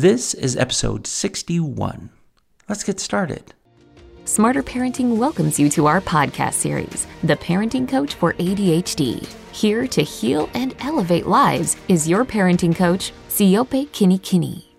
This is episode 61. Let's get started. Smarter Parenting welcomes you to our podcast series, The Parenting Coach for ADHD. Here to heal and elevate lives is your parenting coach, Siope Kinikini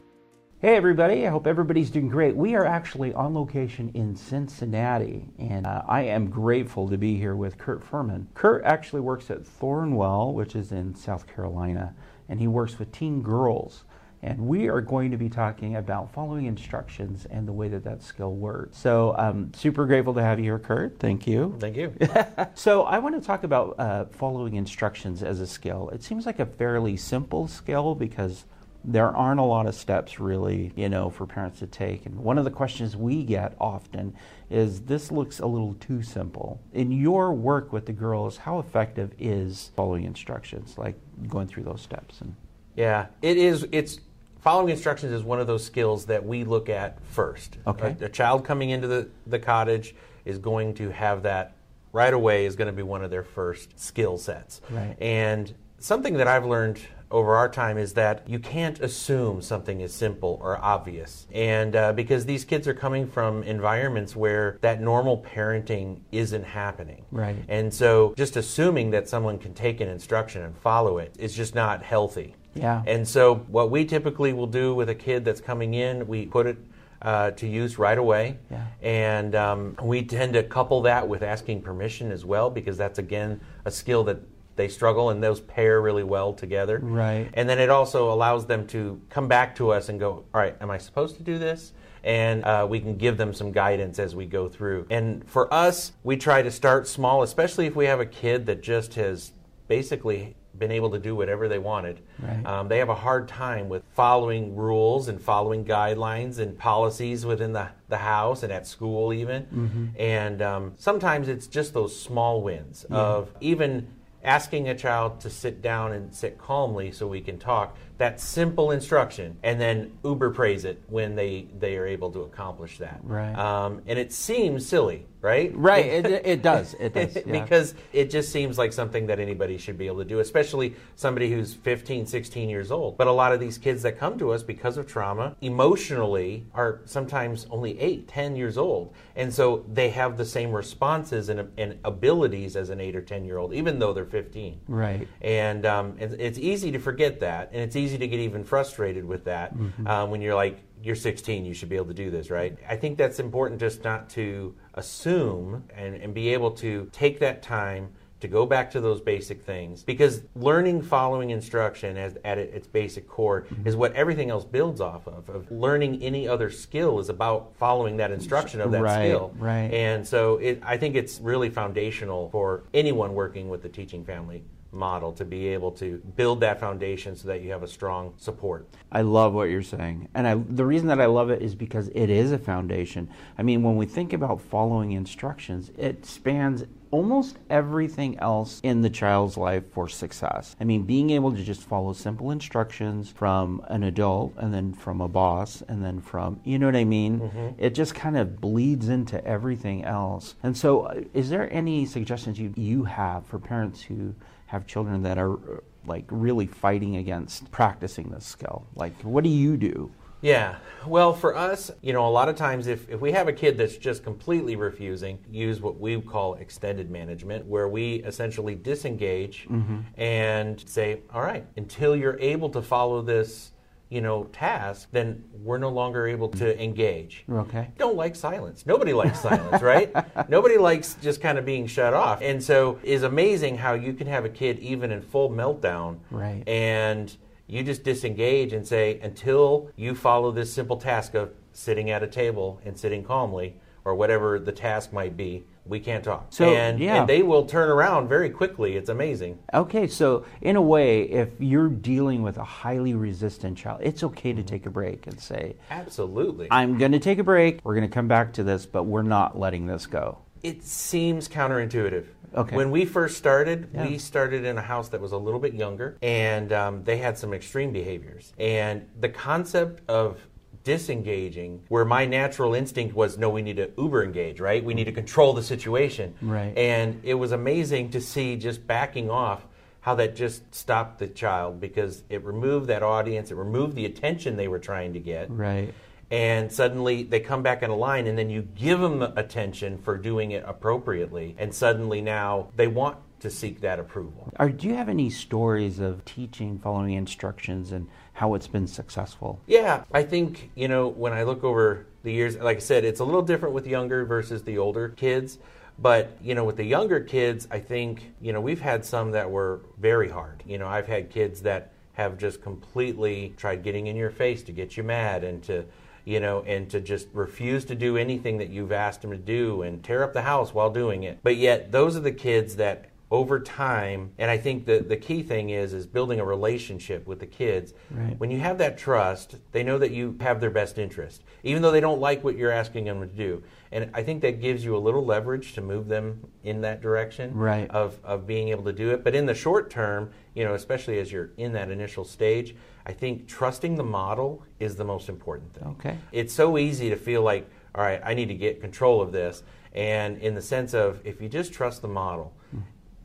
Hey, everybody. I hope everybody's doing great. We are actually on location in Cincinnati, and uh, I am grateful to be here with Kurt Furman. Kurt actually works at Thornwell, which is in South Carolina, and he works with teen girls. And we are going to be talking about following instructions and the way that that skill works. So, um, super grateful to have you here, Kurt. Thank you. Thank you. so, I want to talk about uh, following instructions as a skill. It seems like a fairly simple skill because there aren't a lot of steps really, you know, for parents to take. And one of the questions we get often is this looks a little too simple. In your work with the girls, how effective is following instructions, like going through those steps? And yeah, it is. It's following instructions is one of those skills that we look at first. Okay. A, a child coming into the, the cottage is going to have that right away is going to be one of their first skill sets. Right. And something that I've learned over our time is that you can't assume something is simple or obvious. And uh, because these kids are coming from environments where that normal parenting isn't happening. Right. And so just assuming that someone can take an instruction and follow it is just not healthy. Yeah. And so what we typically will do with a kid that's coming in, we put it uh, to use right away. Yeah. And um, we tend to couple that with asking permission as well, because that's again a skill that they struggle and those pair really well together. Right. And then it also allows them to come back to us and go, all right, am I supposed to do this? And uh, we can give them some guidance as we go through. And for us, we try to start small, especially if we have a kid that just has basically been able to do whatever they wanted. Right. Um, they have a hard time with following rules and following guidelines and policies within the, the house and at school, even. Mm-hmm. And um, sometimes it's just those small wins of even asking a child to sit down and sit calmly so we can talk that simple instruction and then uber praise it when they they are able to accomplish that Right. um, and it seems silly right Right, it, it does. It does. yeah. because it just seems like something that anybody should be able to do especially somebody who's 15 16 years old but a lot of these kids that come to us because of trauma emotionally are sometimes only 8 10 years old and so they have the same responses and, and abilities as an 8 or 10 year old even though they're 15 Right. and um, it- it's easy to forget that, and it's easy to get even frustrated with that um, when you're like, you're 16, you should be able to do this, right? I think that's important just not to assume and, and be able to take that time to go back to those basic things because learning following instruction as, at its basic core is what everything else builds off of. of learning any other skill is about following that instruction of that Right, skill right. and so it, I think it's really foundational for anyone working with the teaching family model to be able to build that foundation so that you have a strong support. I love what you're saying. And I, the reason that I love it is because it is a foundation. I mean, when we think about following instructions, it spans almost everything else in the child's life for success. I mean, being able to just follow simple instructions from an adult and then from a boss and then from, you know what I mean? It just kind of bleeds into everything else. And so, uh, is there any suggestions you, you have for parents who have children that are like really fighting against practicing this skill? Like, what do you do? Yeah. Well, for us, you know, a lot of times if, if we have a kid that's just completely refusing, use what we call extended management, where we essentially disengage mm-hmm. and say, all right, until you're able to follow this, you know, task, then we're no longer able to engage. Okay. don't like silence. Nobody likes silence, right? Nobody likes just kind of being shut off. And so it's amazing how you can have a kid even in full meltdown Right. and you just disengage and say until you follow this simple task of sitting at a table and sitting calmly or whatever the task might be, we can't talk. So, and, yeah. and they will turn around very quickly. It's amazing. Okay, so in a way, if you're dealing with a highly resistant child, it's okay to take a break and say, Absolutely. I'm going to take a break. We're going to come back to this, but we're not letting this go. It seems counterintuitive. Okay. When we first started, Yeah. we started in a house that was a little bit younger, and um, they had some extreme behaviors. And the concept of disengaging, where my natural instinct was, no, we need to uber engage, right? We need to control the situation. Right. And it was amazing to see just backing off how that just stopped the child because it removed that audience, it removed the attention they were trying to get. Right. And suddenly they come back in a line, and then you give them the attention for doing it appropriately. And suddenly now they want to seek that approval. Are, do you have any stories of teaching following instructions and how it's been successful? Yeah, I think, you know, when I look over the years, like I said, it's a little different with younger versus the older kids. But, you know, with the younger kids, I think, you know, we've had some that were very hard. You know, I've had kids that have just completely tried getting in your face to get you mad and to, you know, and to just refuse to do anything that you've asked them to do and tear up the house while doing it. But yet, those are the kids that over time and i think the, the key thing is is building a relationship with the kids Right. when you have that trust they know that you have their best interest even though they don't like what you're asking them to do and i think that gives you a little leverage to move them in that direction Right. of, of being able to do it but in the short term you know especially as you're in that initial stage i think trusting the model is the most important thing Okay. it's so easy to feel like, all right, I need to get control of this. And in the sense of, if you just trust the model, hmm.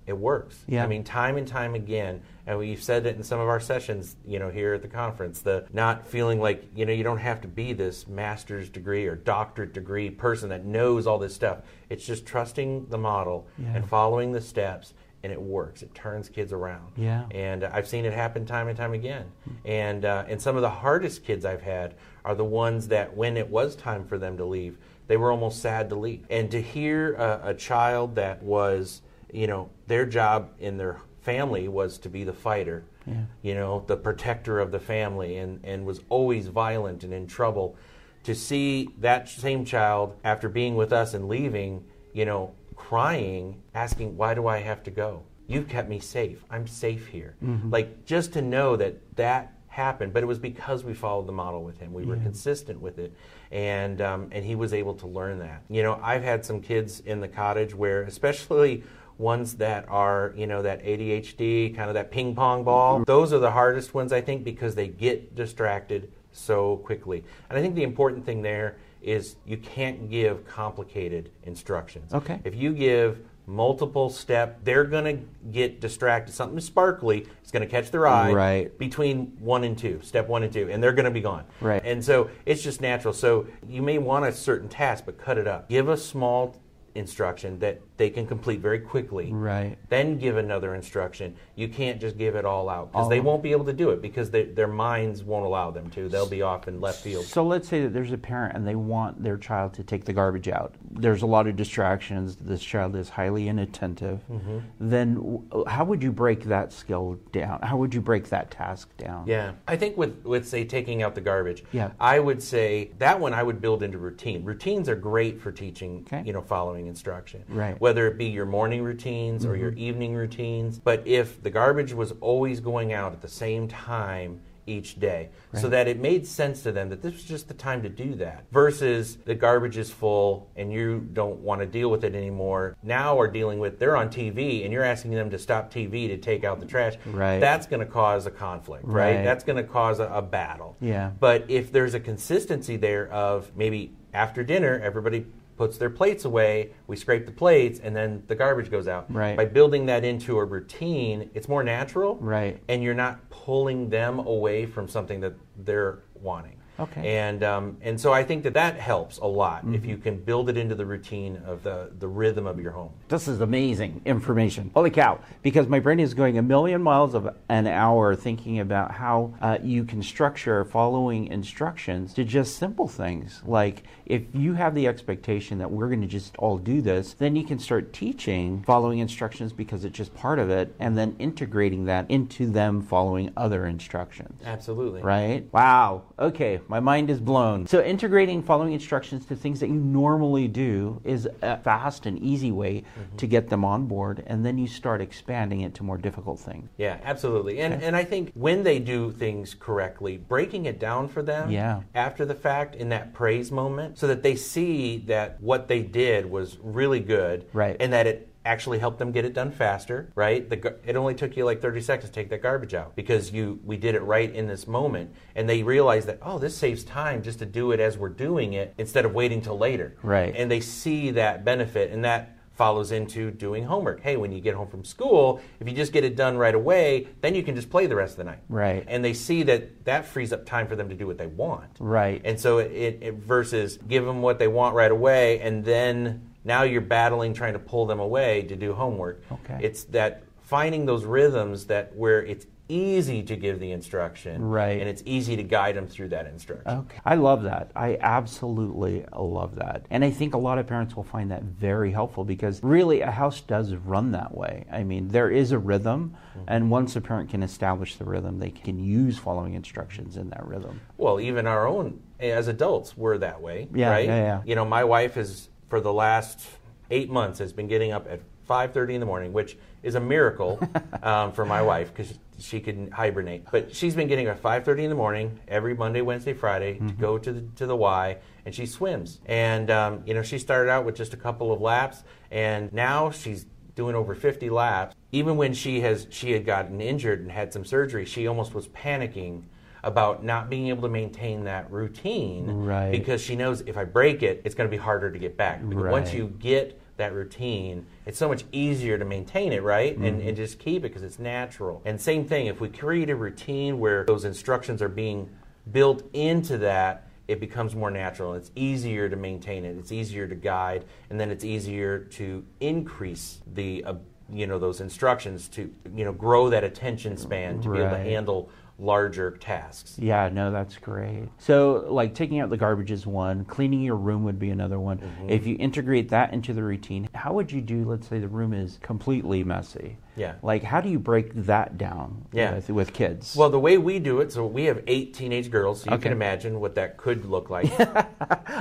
It works. Yeah. I mean, time and time again, and we've said it in some of our sessions, you know, here at the conference, the not feeling like, you know, you don't have to be this master's degree or doctorate degree person that knows all this stuff. It's just trusting the model Yeah. and following the steps, and it works. It turns kids around. Yeah. And I've seen it happen time and time again. And uh, and some of the hardest kids I've had are the ones that when it was time for them to leave, they were almost sad to leave. And to hear a, a child that was, you know, their job in their family was to be the fighter, Yeah. you know, the protector of the family, and and was always violent and in trouble. To see that same child after being with us and leaving, you know, crying, asking, "Why do I have to go? You've kept me safe. I'm safe here." Like just to know that that happened, but it was because we followed the model with him. We were consistent with it, and um, and he was able to learn that. You know, I've had some kids in the cottage where, especially ones that are you know that ADHD kind of that ping pong ball. Mm-hmm. Those are the hardest ones I think because they get distracted so quickly. And I think the important thing there is you can't give complicated instructions. Okay. If you give multiple step, they're going to get distracted. Something sparkly is going to catch their eye Right. between one and two, step one and two, and they're going to be gone. Right. And so it's just natural. So you may want a certain task, but cut it up. Give a small instruction that they can complete very quickly. Right. Then give another instruction. You can't just give it all out because they won't be able to do it because they, their minds won't allow them to. They'll be off in left field. So let's say that there's a parent and they want their child to take the garbage out. There's a lot of distractions. This child is highly inattentive. Mm-hmm. Then how would you break that skill down? How would you break that task down? Yeah, I think with with say taking out the garbage, Yeah. I would say that one I would build into routine. Routines are great for teaching, Okay. you know, following instruction. Right. Mm-hmm. Whether it be your morning routines or your evening routines, but if the garbage was always going out at the same time each day so that it made sense to them that this was just the time to do that versus the garbage is full and you don't want to deal with it anymore now are dealing with they're on tv and you're asking them to stop tv to take out the trash Right. that's going to cause a conflict right, Right. that's going to cause a, a battle Yeah. but if there's a consistency there of maybe after dinner everybody puts their plates away we scrape the plates and then the garbage goes out Right. by building that into a routine it's more natural Right. and you're not pulling them away from something that they're wanting. Okay. And um, and so I think that that helps a lot if Mm-hmm. you can build it into the routine of the the rhythm of your home. This is amazing information. Holy cow. Because my brain is going a million miles of an hour thinking about how uh, you can structure following instructions to just simple things. Like if you have the expectation that we're going to just all do this, then you can start teaching following instructions because it's just part of it and then integrating that into them following other instructions. Absolutely. Right? Wow. Okay, my mind is blown. So, integrating following instructions to things that you normally do is a fast and easy way Mm-hmm. to get them on board, and then you start expanding it to more difficult things. Yeah, absolutely. And and I think when they do things correctly, breaking it down for them Yeah. after the fact in that praise moment so that they see that what they did was really good Right. and that it actually helped them get it done faster, right? The, it only took you like 30 seconds to take that garbage out because you we did it right in this moment and they realize that oh, this saves time just to do it as we're doing it instead of waiting till later. Right. And they see that benefit and that follows into doing homework. Hey, when you get home from school, if you just get it done right away, then you can just play the rest of the night. Right. And they see that that frees up time for them to do what they want. Right. And so it, it versus give them what they want right away, and then now you're battling trying to pull them away to do homework. Okay. It's that finding those rhythms that where it's easy to give the instruction, Right. and it's easy to guide them through that instruction. Okay. I love that. I absolutely love that. And I think a lot of parents will find that very helpful because really a house does run that way. I mean, there is a rhythm, Mm-hmm. and once a parent can establish the rhythm, they can use following instructions in that rhythm. Well, even our own as adults, we're that way, Yeah, right? yeah, yeah. You know, my wife is for the last eight months has been getting up at 5:30 in the morning, which is a miracle um, for my wife because she can hibernate. But she's been getting up at 5:30 in the morning every Monday, Wednesday, Friday Mm-hmm. to go to the to the Y, and she swims. And um, you know, she started out with just a couple of laps, and now she's doing over 50 laps. Even when she has she had gotten injured and had some surgery, she almost was panicking about not being able to maintain that routine Right. because she knows if I break it, it's going to be harder to get back. Because once you get that routine, it's so much easier to maintain it, right? And, and just keep it because it's natural. And same thing, if we create a routine where those instructions are being built into that, it becomes more natural. It's easier to maintain it. It's easier to guide, and then it's easier to increase the, uh, you know, those instructions to, you know, grow that attention span to be able to handle larger tasks. Yeah, no, that's great. So, like taking out the garbage is one, cleaning your room would be another one. Mm-hmm. If you integrate that into the routine, how would you do, let's say the room is completely messy? Yeah. Like, how do you break that down Yeah. with, with kids? Well, the way we do it, so we have eight teenage girls, so you Okay. can imagine what that could look like.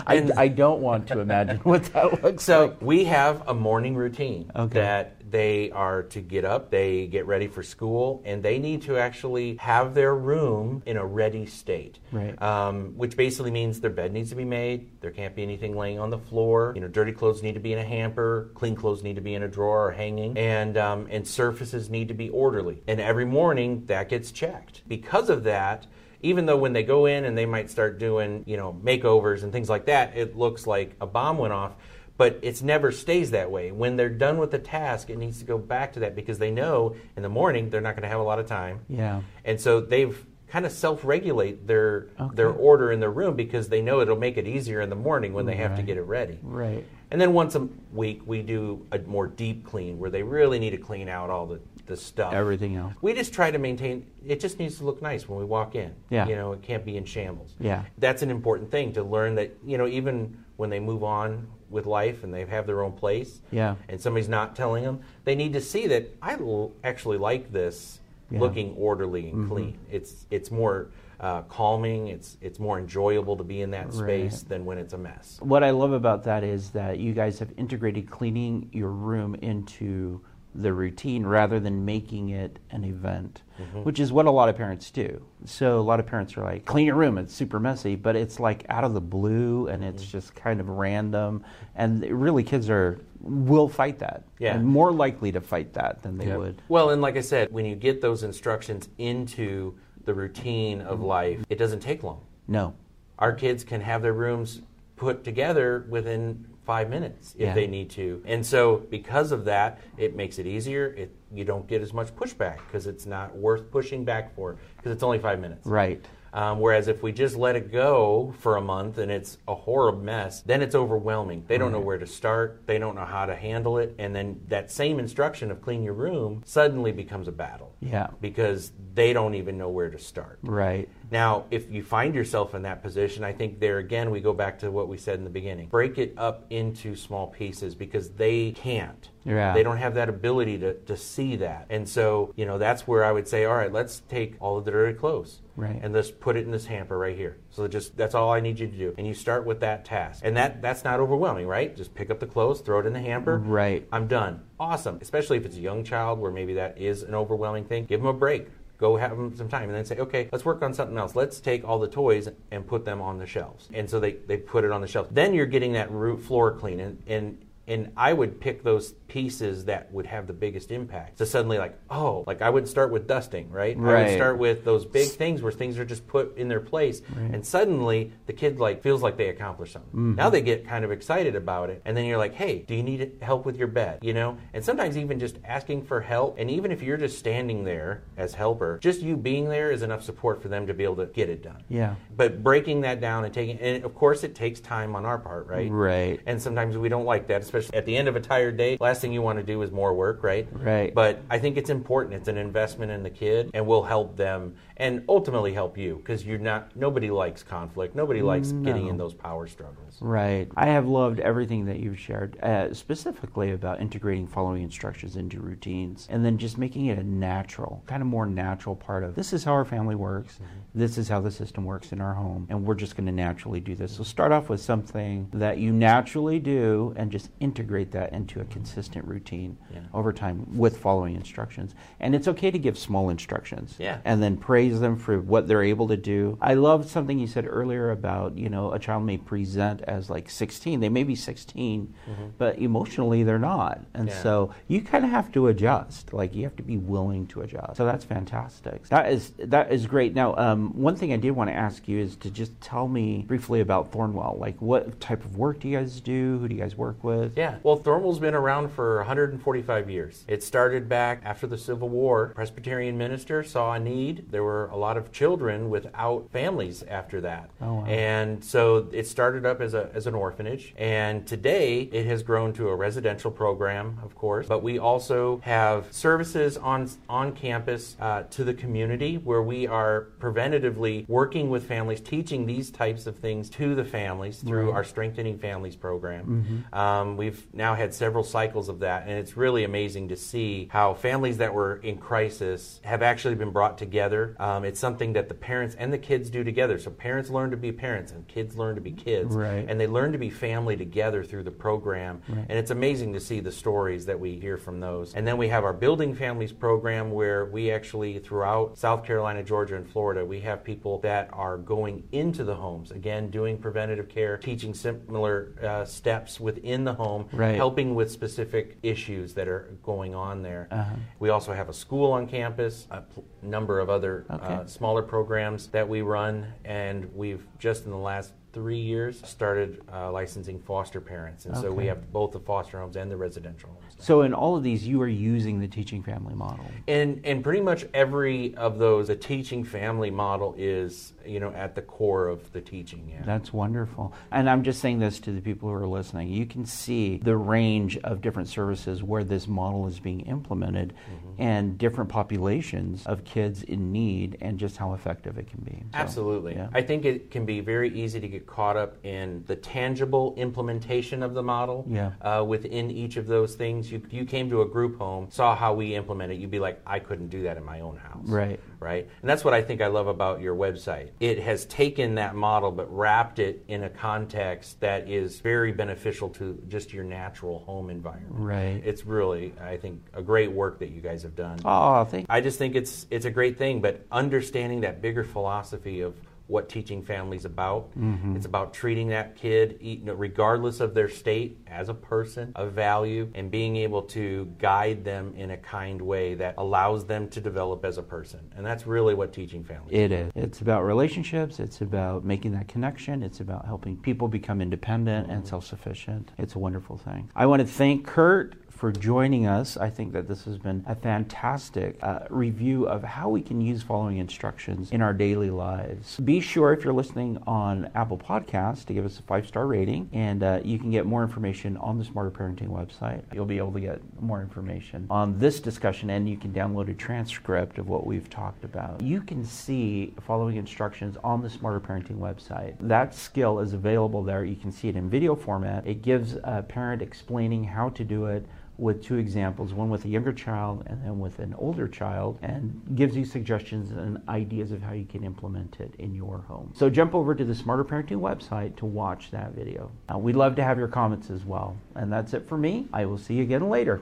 I, I don't want to imagine what that looks so like. So, we have a morning routine Okay. that they are to get up, they get ready for school, and they need to actually have their room in a ready state. Right. Um, which basically means their bed needs to be made. There can't be anything laying on the floor. You know, dirty clothes need to be in a hamper. Clean clothes need to be in a drawer or hanging, and um, and surfaces need to be orderly. And every morning that gets checked. Because of that. Even though when they go in and they might start doing, you know, makeovers and things like that, it looks like a bomb went off but it never stays that way. When they're done with the task, it needs to go back to that because they know in the morning they're not going to have a lot of time. Yeah. And so they've kind of self-regulate their Okay. their order in their room because they know it'll make it easier in the morning when they have to get it ready. Right. And then once a week we do a more deep clean where they really need to clean out all the, the stuff. Everything else. We just try to maintain it just needs to look nice when we walk in. Yeah. You know, it can't be in shambles. Yeah. That's an important thing to learn that, you know, even when they move on with life and they have their own place Yeah. and somebody's not telling them, they need to see that I l- actually like this Yeah. looking orderly and clean. It's it's more uh, calming. It's it's more enjoyable to be in that space Right. than when it's a mess. What I love about that is that you guys have integrated cleaning your room into the routine rather than making it an event, Mm-hmm. which is what a lot of parents do. So a lot of parents are like, clean your room, it's super messy, but it's like out of the blue and it's Mm-hmm. just kind of random. And really, kids are will fight that. Yeah. And more likely to fight that than they Yeah. would. Well, and like I said, when you get those instructions into the routine of life, it doesn't take long. No. Our kids can have their rooms put together within five minutes if Yeah. they need to. And so, because of that, it makes it easier. It, you don't get as much pushback because it's not worth pushing back for because it's only five minutes. Right. Um, whereas if we just let it go for a month and it's a horrible mess, then it's overwhelming. They don't know where to start. They don't know how to handle it. And then that same instruction of clean your room suddenly becomes a battle Yeah. because they don't even know where to start. Right. Now, if you find yourself in that position, I think there again we go back to what we said in the beginning. Break it up into small pieces because they can't. Yeah. They don't have that ability to, to see that. And so, you know, that's where I would say, all right, let's take all of the dirty clothes. Right. And let's put it in this hamper right here. So just that's all I need you to do. And you start with that task. And that that's not overwhelming, right? Just pick up the clothes, throw it in the hamper. Right. I'm done. Awesome. Especially if it's a young child where maybe that is an overwhelming thing. Give them a break. Go have them some time and then say, okay, let's work on something else. Let's take all the toys and put them on the shelves. And so they, they put it on the shelf. Then you're getting that root floor clean. And, and and I would pick those pieces that would have the biggest impact. So suddenly, like, oh, like I wouldn't start with dusting, right? right. I would start with those big things where things are just put in their place, and suddenly the kid like feels like they accomplished something. Mm-hmm. Now they get kind of excited about it, and then you're like, hey, do you need help with your bed? You know, and sometimes even just asking for help, and even if you're just standing there as helper, just you being there is enough support for them to be able to get it done. Yeah. But breaking that down and taking, and of course, it takes time on our part, right? Right. And sometimes we don't like that, especially at the end of a tired day. Last thing you want to do is more work, right? Right. But I think it's important. It's an investment in the kid, and will help them, and ultimately help you, because you're not. Nobody likes conflict. Nobody likes getting in those power struggles. Right. I have loved everything that you've shared, uh, specifically about integrating following instructions into routines and then just making it a natural, kind of more natural part of this is how our family works. This is how the system works in our home. And we're just going to naturally do this. So start off with something that you naturally do and just integrate that into a consistent routine Yeah. over time with following instructions. And it's okay to give small instructions Yeah. and then praise them for what they're able to do. I love something you said earlier about, you know, a child may present as like 16. They may be 16, but emotionally they're not. And Yeah. so you kind of have to adjust. Like you have to be willing to adjust. So that's fantastic. That is that is great. Now, um, one thing I did want to ask you is to just tell me briefly about Thornwell. Like what type of work do you guys do? Who do you guys work with? Yeah. Well, Thornwell's been around for 145 years. It started back after the Civil War. Presbyterian minister saw a need. There were a lot of children without families after that. Oh, wow. And so it started up as, a, as an orphanage. And today it has grown to a residential program, of course. But we also have services on, on campus uh, to the community where we are preventatively working with families, teaching these types of things to the families through our Strengthening Families program. Um, we've now had several cycles of that, and it's really amazing to see how families that were in crisis have actually been brought together. Um, it's something that the parents and the kids do together. So parents learn to be parents, and kids learn to be kids, Right. and they learn to be family together through the program. And it's amazing to see the stories that we hear from those. And then we have our Building Families program, where we actually throughout South Carolina, Georgia, and Florida, we have people that are going into the homes again, doing preventative care, teaching similar uh, steps within the home, Right. helping with specific issues that are going on there. Uh-huh. We also have a school on campus, a pl- number of other Okay. uh, smaller programs that we run, and we've just in the last three years started uh, licensing foster parents, and so we have both the foster homes and the residential homes. So in all of these, you are using the teaching family model. And and pretty much every of those, the teaching family model is you know at the core of the teaching. Yeah. That's wonderful. And I'm just saying this to the people who are listening. You can see the range of different services where this model is being implemented Mm-hmm. and different populations of kids in need and just how effective it can be. So, Absolutely. yeah. I think it can be very easy to get caught up in the tangible implementation of the model Yeah. uh, within each of those things. You, you came to a group home, saw how we implement it, you'd be like, I couldn't do that in my own house. Right. Right? And that's what I think I love about your website. It has taken that model but wrapped it in a context that is very beneficial to just your natural home environment. Right. It's really, I think, a great work that you guys have done. Oh, thank I just think it's it's a great thing, but understanding that bigger philosophy of what teaching families about. Mm-hmm. It's about treating that kid, regardless of their state, as a person of value, and being able to guide them in a kind way that allows them to develop as a person. And that's really what teaching families. It is. It's about relationships. It's about making that connection. It's about helping people become independent and self sufficient. It's a wonderful thing. I want to thank Kurt for joining us. I think that this has been a fantastic uh, review of how we can use following instructions in our daily lives. Be sure, if you're listening on Apple Podcasts, to give us a five star rating, and uh, you can get more information on the Smarter Parenting website. You'll be able to get more information on this discussion, and you can download a transcript of what we've talked about. You can see following instructions on the Smarter Parenting website. That skill is available there. You can see it in video format. It gives a parent explaining how to do it with two examples, one with a younger child and then with an older child, and gives you suggestions and ideas of how you can implement it in your home. So jump over to the Smarter Parenting website to watch that video. Uh, we'd love to have your comments as well. And that's it for me. I will see you again later.